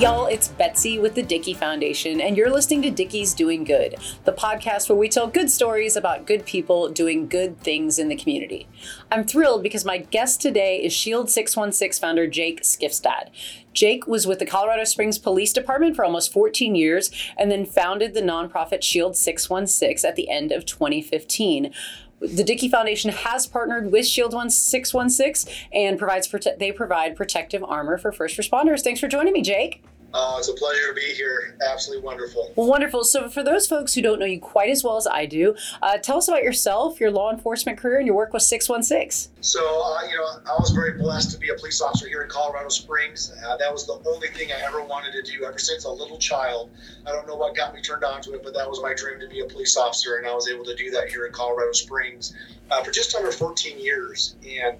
y'all, it's Betsy with the Dickey Foundation, and you're listening to Dickey's Doing Good, the podcast where we tell good stories about good people doing good things in the community. I'm thrilled because my guest today is Shield 616 founder Jake Skifstad. Jake was with the Colorado Springs Police Department for almost 14 years and then founded the nonprofit Shield 616 at the end of 2015 the Dickey Foundation has partnered with Shield 1616 and provides prote- they provide protective armor for first responders. Thanks for joining me, Jake. Uh, it's a pleasure to be here. Absolutely wonderful. Well, wonderful. So, for those folks who don't know you quite as well as I do, uh, tell us about yourself, your law enforcement career, and your work with 616. So, uh, you know, I was very blessed to be a police officer here in Colorado Springs. Uh, that was the only thing I ever wanted to do ever since a little child. I don't know what got me turned on to it, but that was my dream to be a police officer, and I was able to do that here in Colorado Springs uh, for just under 14 years. And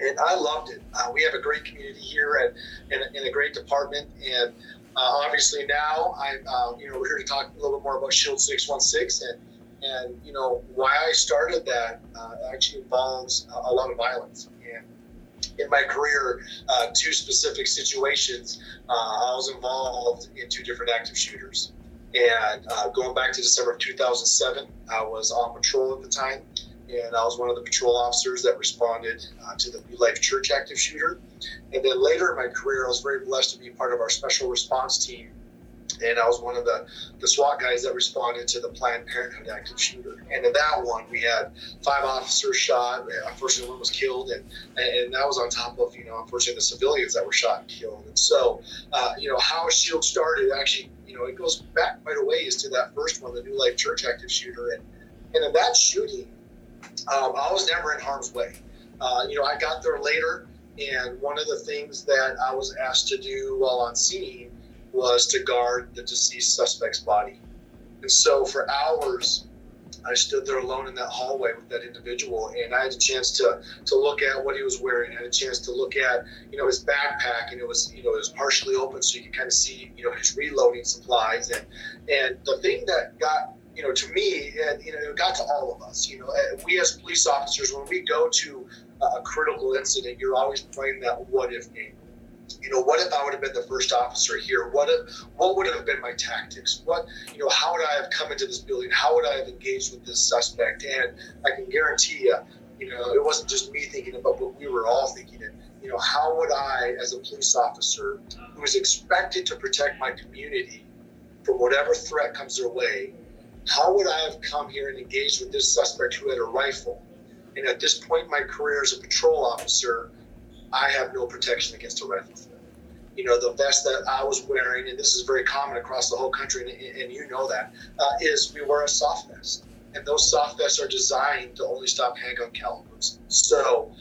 and I loved it. Uh, we have a great community here and, and, a great department. And uh, obviously now I'm, uh, you know, we're here to talk a little bit more about Shield 616 and, and you know, why I started that uh, actually involves a lot of violence. And in my career, uh, two specific situations, uh, I was involved in two different active shooters. And going back to December of 2007, I was on patrol at the time and I was one of the patrol officers that responded uh, to the New Life Church active shooter. And then later in my career, I was very blessed to be part of our special response team. And I was one of the, the SWAT guys that responded to the Planned Parenthood active shooter. And in that one, we had five officers shot. Unfortunately, one was killed. And, and that was on top of, you know, unfortunately, the civilians that were shot and killed. And so, uh, you know, how SHIELD started actually, you know, it goes back quite a ways to that first one, the New Life Church active shooter. And, and in that shooting, um, I was never in harm's way. Uh, you know, I got there later, and one of the things that I was asked to do while on scene was to guard the deceased suspect's body. And so for hours, I stood there alone in that hallway with that individual, and I had a chance to to look at what he was wearing. I had a chance to look at you know his backpack, and it was you know it was partially open, so you could kind of see you know his reloading supplies. And and the thing that got you know, to me, you know, it got to all of us. You know, we as police officers, when we go to a critical incident, you're always playing that what if game. You know, what if I would have been the first officer here? What if, what would have been my tactics? What, you know, how would I have come into this building? How would I have engaged with this suspect? And I can guarantee you, you know, it wasn't just me thinking about, but we were all thinking it. You know, how would I, as a police officer who is expected to protect my community from whatever threat comes their way, how would I have come here and engaged with this suspect who had a rifle? And at this point in my career as a patrol officer, I have no protection against a rifle. You know, the vest that I was wearing, and this is very common across the whole country, and, and you know that, uh, is we wear a soft vest. And those soft vests are designed to only stop handgun calibers. So,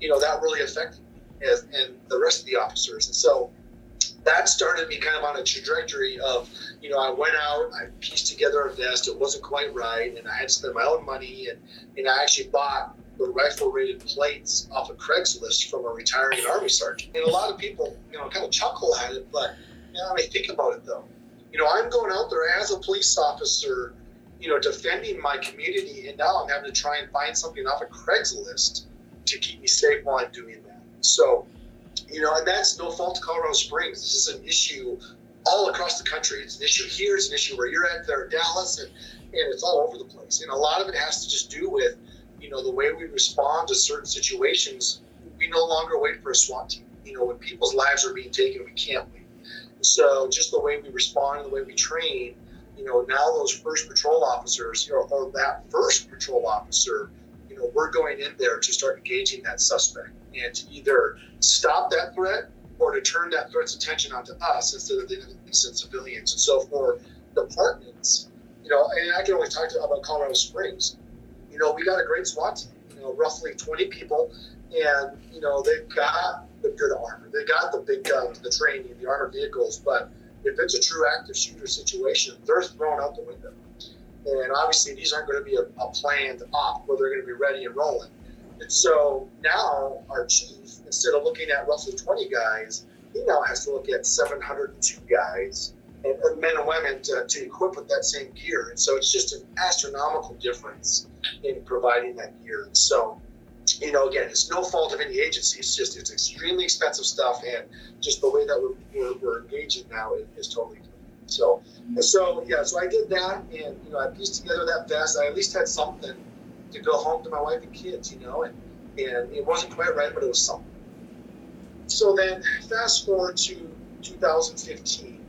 you know, that really affected me and, and the rest of the officers. And so, that started me kind of on a trajectory of, you know, I went out, I pieced together a vest, it wasn't quite right, and I had to spend my own money, and, and I actually bought the rifle rated plates off of Craigslist from a retiring Army sergeant. And a lot of people, you know, kind of chuckle at it, but, you know, I think about it though. You know, I'm going out there as a police officer, you know, defending my community, and now I'm having to try and find something off of Craigslist to keep me safe while I'm doing that. So, you know, and that's no fault to Colorado Springs. This is an issue all across the country. It's an issue here. It's an issue where you're at there in Dallas, and, and it's all over the place. And a lot of it has to just do with, you know, the way we respond to certain situations. We no longer wait for a SWAT team. You know, when people's lives are being taken, we can't wait. so just the way we respond and the way we train, you know, now those first patrol officers, you know, or that first patrol officer, you know, we're going in there to start engaging that suspect and to either stop that threat or to turn that threat's attention onto us instead of the innocent civilians. And so for departments, you know, and I can only talk to, about Colorado Springs, you know, we got a great SWAT team, you know, roughly 20 people, and, you know, they've got the good armor. They got the big guns, the training, the armored vehicles, but if it's a true active shooter situation, they're thrown out the window. And obviously, these aren't going to be a, a planned op where they're going to be ready and rolling. And so now our chief, instead of looking at roughly 20 guys, he now has to look at 702 guys and, and men and women to, to equip with that same gear. And so it's just an astronomical difference in providing that gear. And so you know, again, it's no fault of any agency. It's just it's extremely expensive stuff, and just the way that we're, we're, we're engaging now is, is totally different. So, so yeah, so I did that, and you know, I pieced together that vest. I at least had something to go home to my wife and kids, you know, and and it wasn't quite right, but it was something. So then, fast forward to 2015,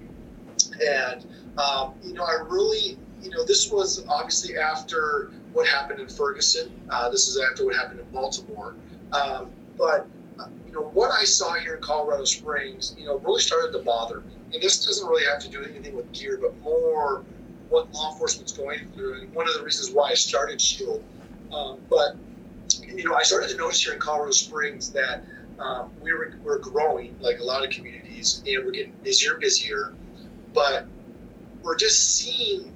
and um, you know, I really, you know, this was obviously after what happened in Ferguson. Uh, this is after what happened in Baltimore. Um, but uh, you know, what I saw here in Colorado Springs, you know, really started to bother me. And this doesn't really have to do anything with gear, but more what law enforcement's going through. And one of the reasons why I started Shield. Um, but you know, I started to notice here in Colorado Springs that um, we were, we're growing like a lot of communities, and we're getting busier busier. But we're just seeing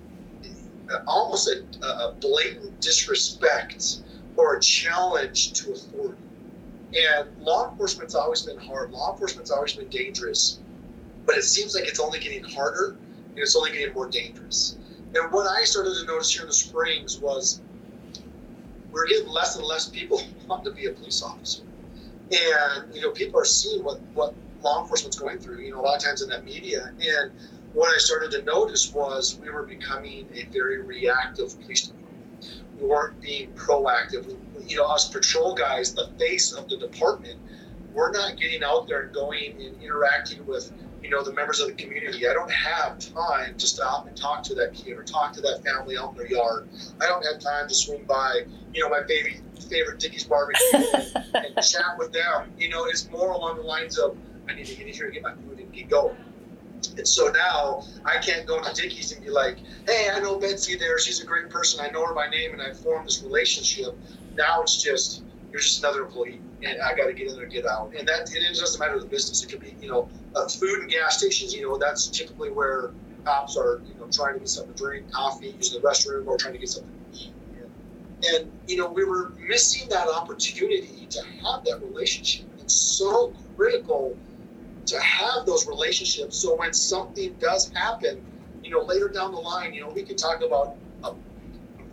almost a, a blatant disrespect or a challenge to authority. And law enforcement's always been hard. Law enforcement's always been dangerous, but it seems like it's only getting harder and it's only getting more dangerous. And what I started to notice here in the Springs was we're getting less and less people want to be a police officer. And you know, people are seeing what what law enforcement's going through. You know, a lot of times in that media, and what I started to notice was we were becoming a very reactive police department. We weren't being proactive. You know, us patrol guys, the face of the department, we're not getting out there and going and interacting with, you know, the members of the community. I don't have time to stop and talk to that kid or talk to that family out in their yard. I don't have time to swing by, you know, my favorite favorite Dickey's barbecue and, chat with them. You know, it's more along the lines of I need to get in here and get my food and get going. And so now I can't go to Dickey's and be like, hey, I know Betsy there. She's a great person. I know her by name and I formed this relationship. Now it's just, you're just another employee and I got to get in there and get out. And that, it doesn't matter the business. It could be, you know, uh, food and gas stations, you know, that's typically where cops are, you know, trying to get something to drink, coffee, using the restroom, or trying to get something to eat. And, and you know, we were missing that opportunity to have that relationship. It's so critical to have those relationships. So when something does happen, you know, later down the line, you know, we could talk about, um,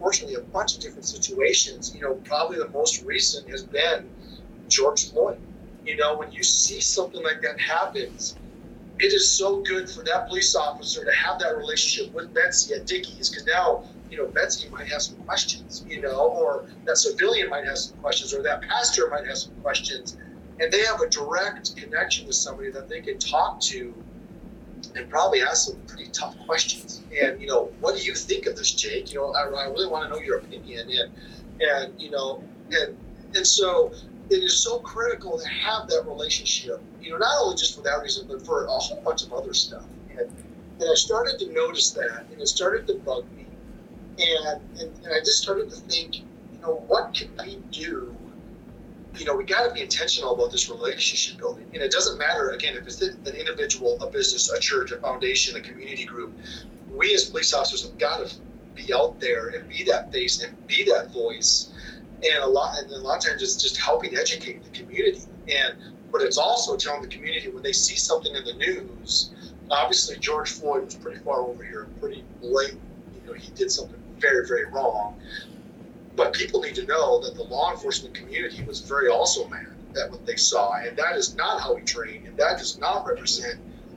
unfortunately, a bunch of different situations. You know, probably the most recent has been George Floyd. You know, when you see something like that happens, it is so good for that police officer to have that relationship with Betsy at Dickey's because now, you know, Betsy might have some questions, you know, or that civilian might have some questions, or that pastor might have some questions and they have a direct connection with somebody that they can talk to and probably ask some pretty tough questions. And you know, what do you think of this, Jake? You know, I, I really want to know your opinion. And and you know, and and so it is so critical to have that relationship. You know, not only just for that reason, but for a whole bunch of other stuff. And, and I started to notice that, and it started to bug me. And, and, and I just started to think, you know, what can we do you know, we got to be intentional about this relationship building. And it doesn't matter, again, if it's an individual, a business, a church, a foundation, a community group. We as police officers have got to be out there and be that face and be that voice. And a lot, and a lot of times it's just helping educate the community. And but it's also telling the community when they see something in the news. Obviously, George Floyd was pretty far over here, pretty blatant. You know, he did something very, very wrong. But people need to know that the law enforcement community was very also mad at what they saw, and that is not how we train, and that does not represent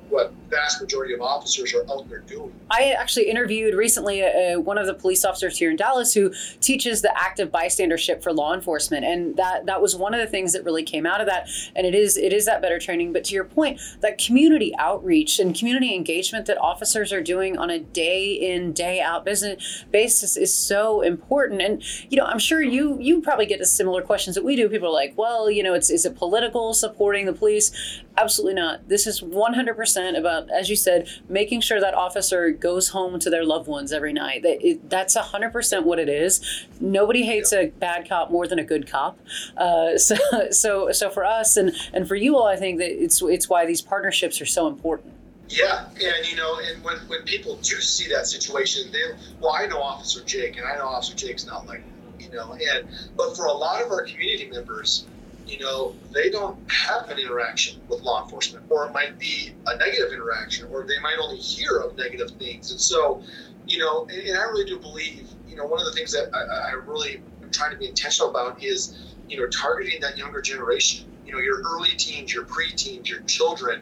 what vast majority of officers are out there doing. I actually interviewed recently uh, one of the police officers here in Dallas who teaches the active bystandership for law enforcement, and that that was one of the things that really came out of that. And it is it is that better training. But to your point, that community outreach and community engagement that officers are doing on a day in day out business basis is so important. And you know, I'm sure you you probably get the similar questions that we do. People are like, well, you know, it's is it political supporting the police? Absolutely not. This is 100% about, as you said, making sure that officer goes home to their loved ones every night. It, that's 100% what it is. Nobody hates a bad cop more than a good cop. Uh, so, so, so for us and, and for you all, I think that it's, it's why these partnerships are so important. Yeah, and you know, and when, when people do see that situation, they well, I know Officer Jake, and I know Officer Jake's not like, you know, and but for a lot of our community members, you know, they don't have an interaction with law enforcement, or it might be a negative interaction, or they might only hear of negative things. And so, you know, and, and I really do believe, you know, one of the things that I, I really am trying to be intentional about is you know, targeting that younger generation, you know, your early teens, your preteens, your children,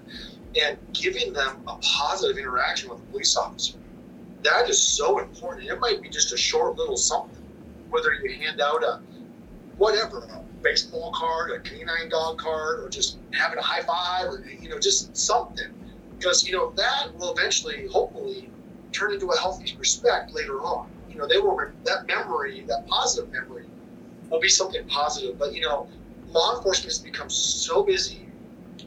and giving them a positive interaction with a police officer. That is so important. It might be just a short little something, whether you hand out a whatever, baseball card, a canine dog card, or just having a high five, or you know, just something. Because you know that will eventually, hopefully, turn into a healthy respect later on. You know, they will that memory, that positive memory, will be something positive. But you know, law enforcement has become so busy,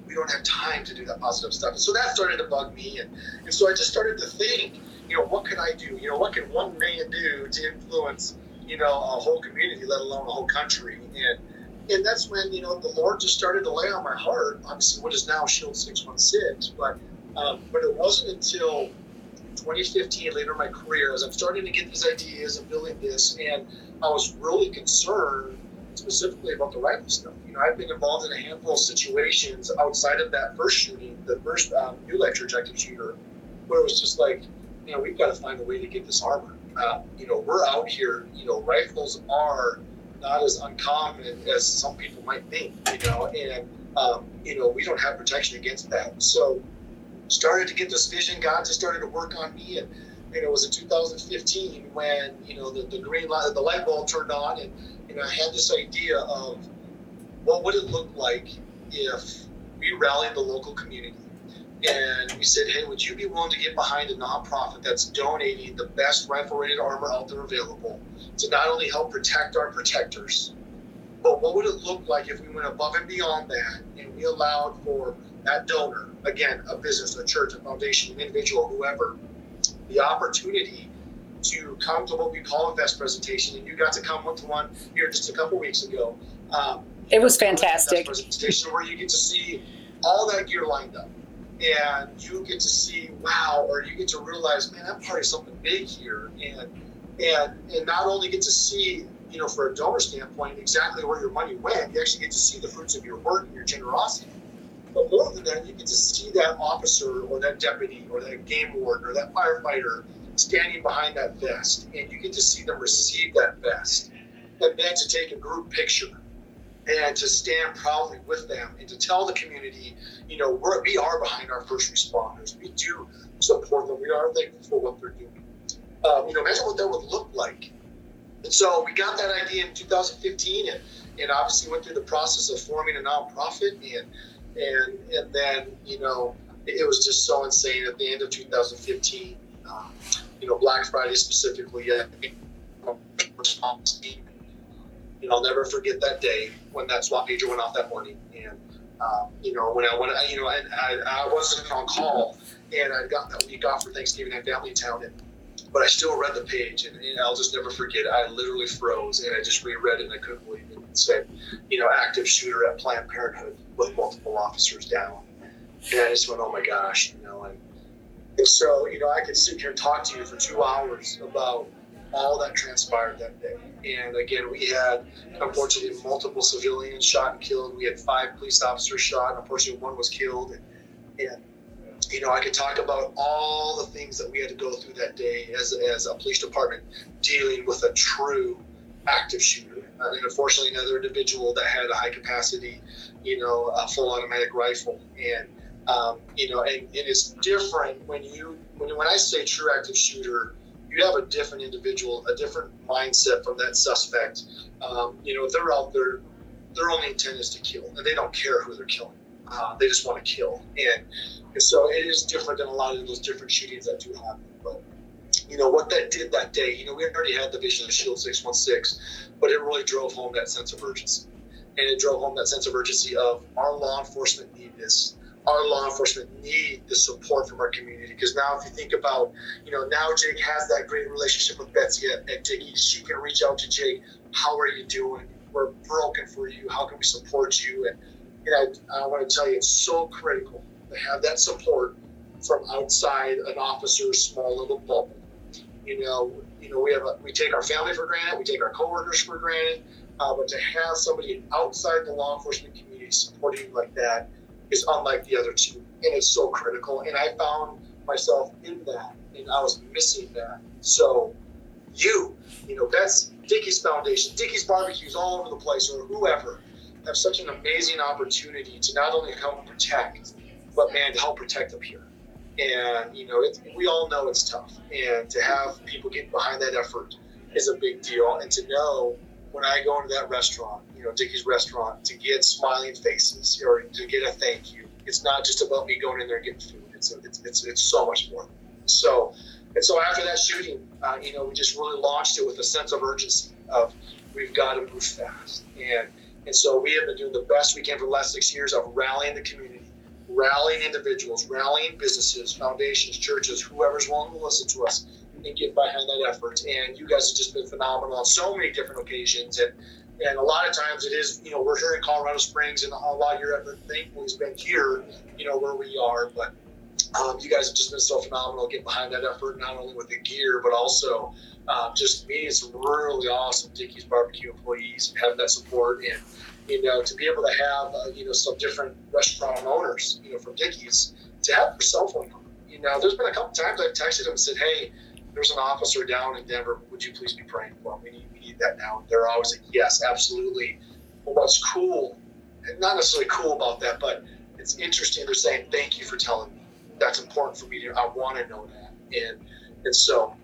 we don't have time to do that positive stuff. And so that started to bug me, and, and so I just started to think, you know, what can I do? You know, what can one man do to influence, you know, a whole community, let alone a whole country? And and that's when you know the Lord just started to lay on my heart. Obviously, what is now Shield Six One Six, but um, but it wasn't until 2015, later in my career, as I'm starting to get these ideas and building this, and I was really concerned specifically about the rifle stuff. You know, I've been involved in a handful of situations outside of that first shooting, the first um, New Life Church active shooter, where it was just like, you know, we've got to find a way to get this armor. Uh, you know, we're out here. You know, rifles are not as uncommon as some people might think. You know, and um, you know, we don't have protection against that. So started to get this vision. God just started to work on me, and, and it was in 2015 when you know the, the green light, the light bulb turned on, and you know, I had this idea of what would it look like if we rallied the local community and we said, hey, would you be willing to get behind a nonprofit that's donating the best rifle rated armor out there available to not only help protect our protectors, but what would it look like if we went above and beyond that and we allowed for that donor, again, a business, a church, a foundation, an individual, whoever, the opportunity to come to what we call a vest presentation, and you got to come one to one here just a couple weeks ago. Um, it was fantastic. Presentation where you get to see all that gear lined up, and you get to see wow, or you get to realize, man, I'm part of something big here, and and and not only get to see you know, for a donor standpoint, exactly where your money went. You actually get to see the fruits of your work and your generosity. But more than that, you get to see that officer or that deputy or that game warden or that firefighter standing behind that vest, and you get to see them receive that vest, and then to take a group picture and to stand proudly with them and to tell the community, you know, we're, we are behind our first responders. We do support them. We are thankful for what they're doing. Um, you know, imagine what that would look like. And so we got that idea in 2015, and, and obviously went through the process of forming a nonprofit and and and then you know it was just so insane at the end of 2015 um, you know black friday specifically uh, you know i'll never forget that day when that swat pager went off that morning and um, you know when i when I, you know and I, I wasn't on call and i got that week off for thanksgiving and family town and but I still read the page, and, and, I'll just never forget. I literally froze, and I just reread it, and I couldn't believe it. It said, you know, active shooter at Planned Parenthood with multiple officers down, and I just went, oh my gosh, you know, and, and so you know, I could sit here and talk to you for two hours about all that transpired that day. And again, we had unfortunately multiple civilians shot and killed. We had five police officers shot. Unfortunately, one was killed, and, and you know, I could talk about all the things that we had to go through that day as, as a police department dealing with a true active shooter. Uh, and unfortunately, another individual that had a high capacity, you know, a full automatic rifle. And, um, you know, and, and it's different when you, when, when I say true active shooter, you have a different individual, a different mindset from that suspect. Um, you know, they're out there, their only intent is to kill, and they don't care who they're killing. Uh, they just want to kill. And and so it is different than a lot of those different shootings that do happen. But you know what that did that day. You know we already had the vision of Shield Six One Six, but it really drove home that sense of urgency, and it drove home that sense of urgency of our law enforcement need this. Our law enforcement need the support from our community because now, if you think about, you know, now Jake has that great relationship with Betsy at, at. She can reach out to Jake. How are you doing? We're broken for you. How can we support you? And, and I, I want to tell you, it's so critical to have that support from outside an officer's small little bubble. You know, you know, we have a, we take our family for granted, we take our coworkers for granted, uh, but to have somebody outside the law enforcement community supporting you like that is unlike the other two, and it's so critical. And I found myself in that, and I was missing that. So you, you know, that's Dickey's Foundation, Dickey's Barbecues all over the place, or whoever, have such an amazing opportunity to not only help protect, but man, to help protect up here. And you know, we all know it's tough, and to have people get behind that effort is a big deal. And to know when I go into that restaurant, you know, Dickey's restaurant, to get smiling faces or to get a thank you, it's not just about me going in there and getting food. It's it's it's, it's so much more. So, and so after that shooting, uh, you know, we just really launched it with a sense of urgency of we've got to move fast. And and so we have been doing the best we can for the last six years of rallying the community, rallying individuals, rallying businesses, foundations, churches, whoever's willing to listen to us and get behind that effort. And you guys have just been phenomenal on so many different occasions. And and a lot of times it is, you know, we're here in Colorado Springs, and a lot of your effort, thankfully, has been here, you know, where we are. But um, you guys have just been so phenomenal getting behind that effort, not only with the gear, but also um, just meeting some really awesome Dickey's barbecue employees and having that support. And, you know, to be able to have, uh, you know, some different restaurant owners, you know, from Dickey's to have their cell phone number. You know, there's been a couple times I've texted them and said, hey, there's an officer down in Denver. Would you please be praying for him? We need, we need that now. They're always like, yes, absolutely. But what's cool, not necessarily cool about that, but it's interesting. They're saying, thank you for telling me that's important for me to. I want to know that, and and so.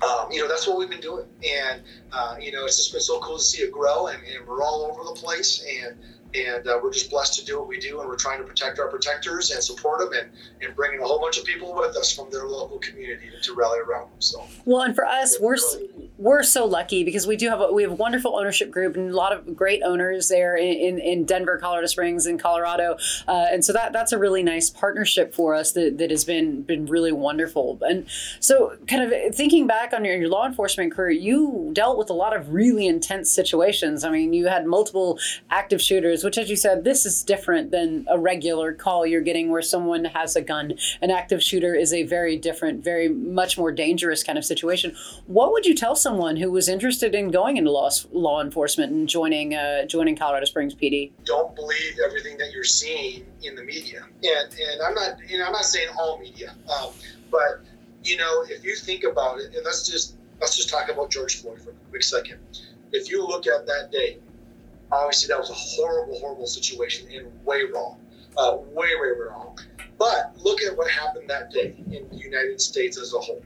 Um, you know that's what we've been doing, and uh, you know it's just been so cool to see it grow, and, and we're all over the place, and and uh, we're just blessed to do what we do and we're trying to protect our protectors and support them and, and bringing a whole bunch of people with us from their local community to rally around them so. Well and for us we're we're so lucky because we do have a, we have a wonderful ownership group and a lot of great owners there in, in, in denver colorado springs and colorado. Uh, and so that that's a really nice partnership for us that, that has been been really wonderful. And so kind of thinking back on your, your law enforcement career you dealt with a lot of really intense situations. I mean you had multiple active shooters which, as you said, this is different than a regular call you're getting where someone has a gun. An active shooter is a very different, very much more dangerous kind of situation. What would you tell someone who was interested in going into law, law enforcement and joining uh, joining Colorado Springs PD? Don't believe everything that you're seeing in the media, and and I'm not you know I'm not saying all media, um, but you know if you think about it, and let's just let's just talk about George Floyd for a quick second. If you look at that day, Obviously, that was a horrible, horrible situation and way wrong. Uh, way, way wrong. But look at what happened that day in the United States as a whole.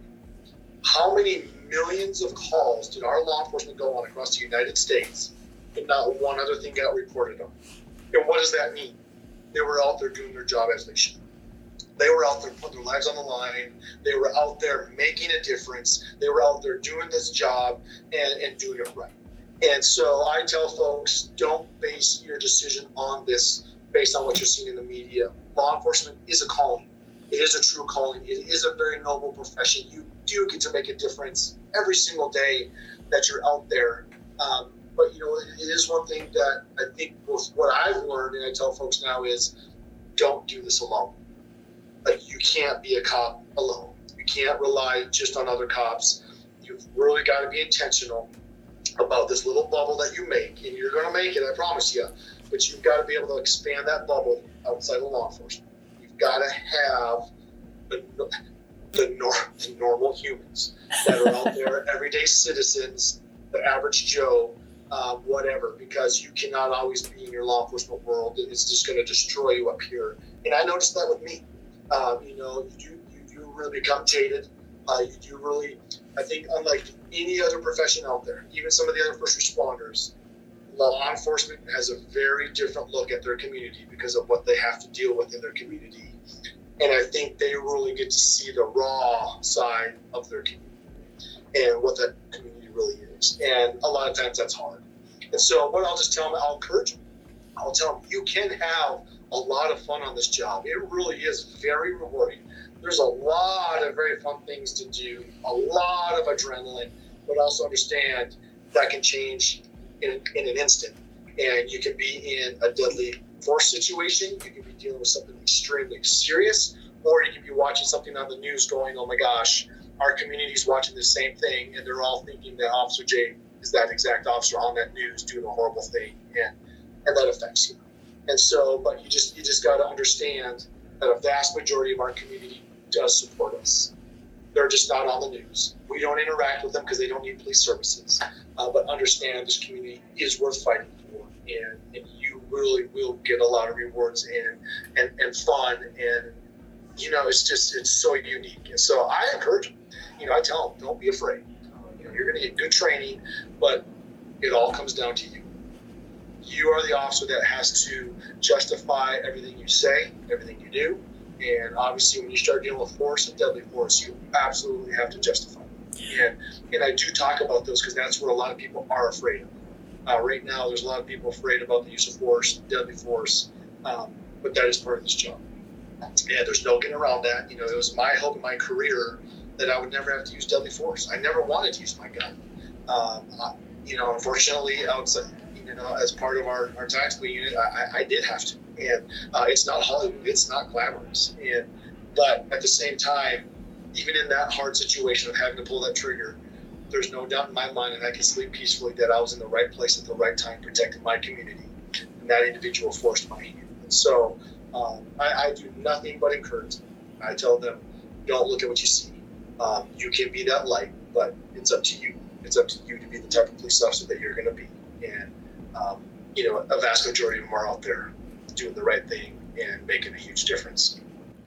How many millions of calls did our law enforcement go on across the United States and not one other thing got reported on? And what does that mean? They were out there doing their job as they should. They were out there putting their lives on the line. They were out there making a difference. They were out there doing this job and, and doing it right. And so I tell folks don't base your decision on this based on what you're seeing in the media. Law enforcement is a calling. It is a true calling. It is a very noble profession. You do get to make a difference every single day that you're out there. Um, but you know, it is one thing that I think what I've learned, and I tell folks now is, don't do this alone. Like you can't be a cop alone. You can't rely just on other cops. You've really got to be intentional about this little bubble that you make, and you're going to make it, I promise you. But you've got to be able to expand that bubble outside of law enforcement. You've got to have the, the, nor, the normal humans that are out there, everyday citizens, the average Joe, uh, whatever, because you cannot always be in your law enforcement world. It's just going to destroy you up here. And I noticed that with me. Um, you know, you do, you do really become tainted. Uh, you do really, I think, unlike any other profession out there, even some of the other first responders, law enforcement has a very different look at their community because of what they have to deal with in their community. And I think they really get to see the raw side of their community and what that community really is. And a lot of times that's hard. And so, what I'll just tell them, I'll encourage them. I'll tell them, you can have a lot of fun on this job. It really is very rewarding. There's a lot of very fun things to do, a lot of adrenaline, but also understand that can change in, in an instant. And you can be in a deadly force situation, you can be dealing with something extremely serious, or you can be watching something on the news going, oh my gosh, our community's watching the same thing, and they're all thinking that Officer J is that exact officer on that news doing a horrible thing, and and that affects you. And so, but you just you just got to understand that a vast majority of our community does support us. They're just not on the news. We don't interact with them because they don't need police services. Uh, but understand this community is worth fighting for, and, and you really will get a lot of rewards and, and, and fun. And, you know, it's just, it's so unique. And so I encourage. You know, I tell them, don't be afraid. Uh, you know, you're going to get good training, but it all comes down to you. You are the officer that has to justify everything you say, everything you do. And obviously, when you start dealing with force and deadly force, you absolutely have to justify it. And, and I do talk about those because that's what a lot of people are afraid of. Uh, right now, there's a lot of people afraid about the use of force, deadly force, um, but that is part of this job. And there's no getting around that. You know, it was my hope in my career that I would never have to use deadly force. I never wanted to use my gun. Um, you know, unfortunately, outside, you know, as part of our, our tactical unit, I, I did have to. And uh, it's not Hollywood, it's not glamorous. And but at the same time, even in that hard situation of having to pull that trigger, there's no doubt in my mind, and I can sleep peacefully that I was in the right place at the right time, protecting my community, and that individual forced my hand. And so um, I, I, do nothing but encourage them. I tell them, don't look at what you see. Um, you can be that light, but it's up to you. It's up to you to be the type of police officer that you're going to be. And, um, you know, a vast majority of them are out there doing the right thing and making a huge difference.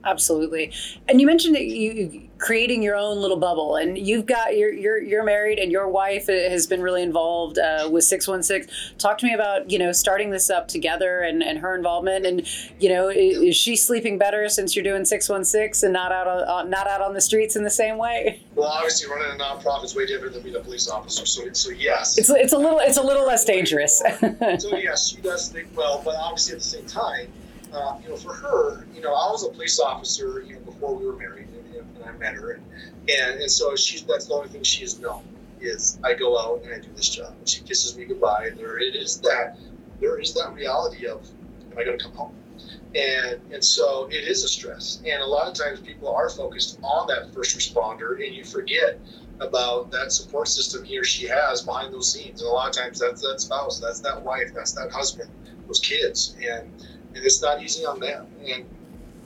Absolutely. And you mentioned that you creating your own little bubble, and you've got you're you're, you're married, and your wife has been really involved uh, with Six One Six. Talk to me about you know starting this up together and, and her involvement, and you know is, is she sleeping better since you're doing Six One Six and not out on not out on the streets in the same way? Well, obviously, running a nonprofit is way different than being a police officer. So, so yes, it's it's a little it's a little less dangerous. so yes, she does sleep well, but obviously at the same time uh, you know, for her, you know, I was a police officer, you know, before we were married, and, and I met her, and, and and so she's that's the only thing she has known is I go out and I do this job, and she kisses me goodbye, and there it is that there is that reality of am I going to come home, and and so it is a stress, and a lot of times people are focused on that first responder, and you forget about that support system he or she has behind those scenes, and a lot of times that's that spouse, that's that wife, that's that husband, those kids, and and it's not easy on them. And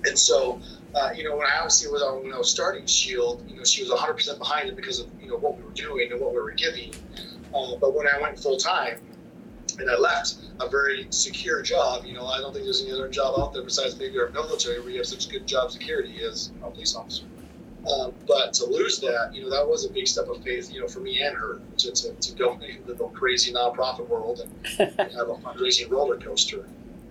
and so, uh, you know, when I obviously was on when I was starting Shield, you know, she was 100 percent behind it because of you know what we were doing and what we were giving. Uh, but when I went full time and I left a very secure job, you know, I don't think there's any other job out there besides maybe our military where you have such good job security as a police officer. Um, but to lose that, you know, that was a big step of faith, you know, for me and her to, to, to go into the crazy nonprofit world and, and have a fundraising roller coaster.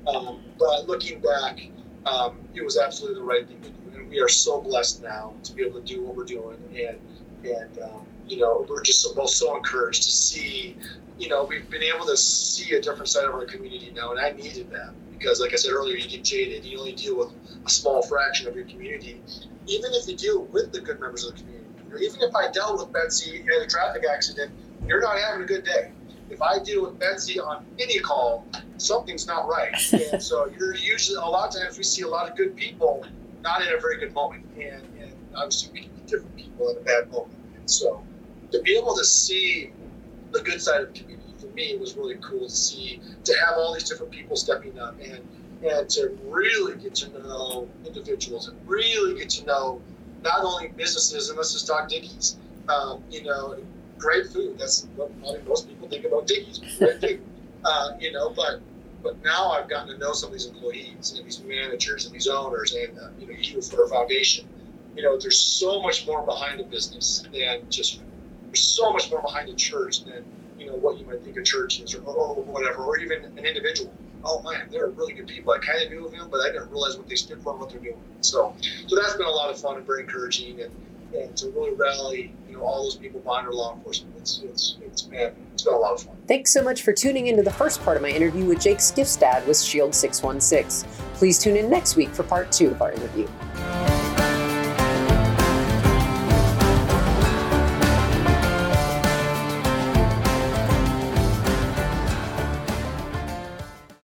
Um, but looking back, um, it was absolutely the right thing to do, and we are so blessed now to be able to do what we're doing, and and um, you know we're just so, both so encouraged to see, you know, we've been able to see a different side of our community now, and I needed that because, like I said earlier, you get jaded. You only deal with a small fraction of your community, even if you deal with the good members of the community. Or even if I dealt with Betsy in a traffic accident, you're not having a good day if I deal with Betsy on any call, something's not right. And so you're usually, a lot of times we see a lot of good people not in a very good moment. And, and obviously we can be different people in a bad moment. And so to be able to see the good side of the community for me was really cool to see, to have all these different people stepping up and, and to really get to know individuals and really get to know not only businesses, and let's just talk Dickey's, um, you know, great food. That's what probably most people think about Dickey's. Great food, uh, you know. But but now I've gotten to know some of these employees and these managers and these owners and uh, you know you for a foundation. You know, there's so much more behind a business than just there's so much more behind a church than you know what you might think a church is or, or whatever, or even an individual. Oh man, they're really good people. I kind of knew of them, but I didn't realize what they stood for and what they're doing. So, so that's been a lot of fun and very encouraging. And and to really rally, all those people behind our law enforcement. It's it's it's been it's been a lot of fun. Thanks so much for tuning into the first part of my interview with Jake Skifstad with Shield 616. Please tune in next week for part two of our interview.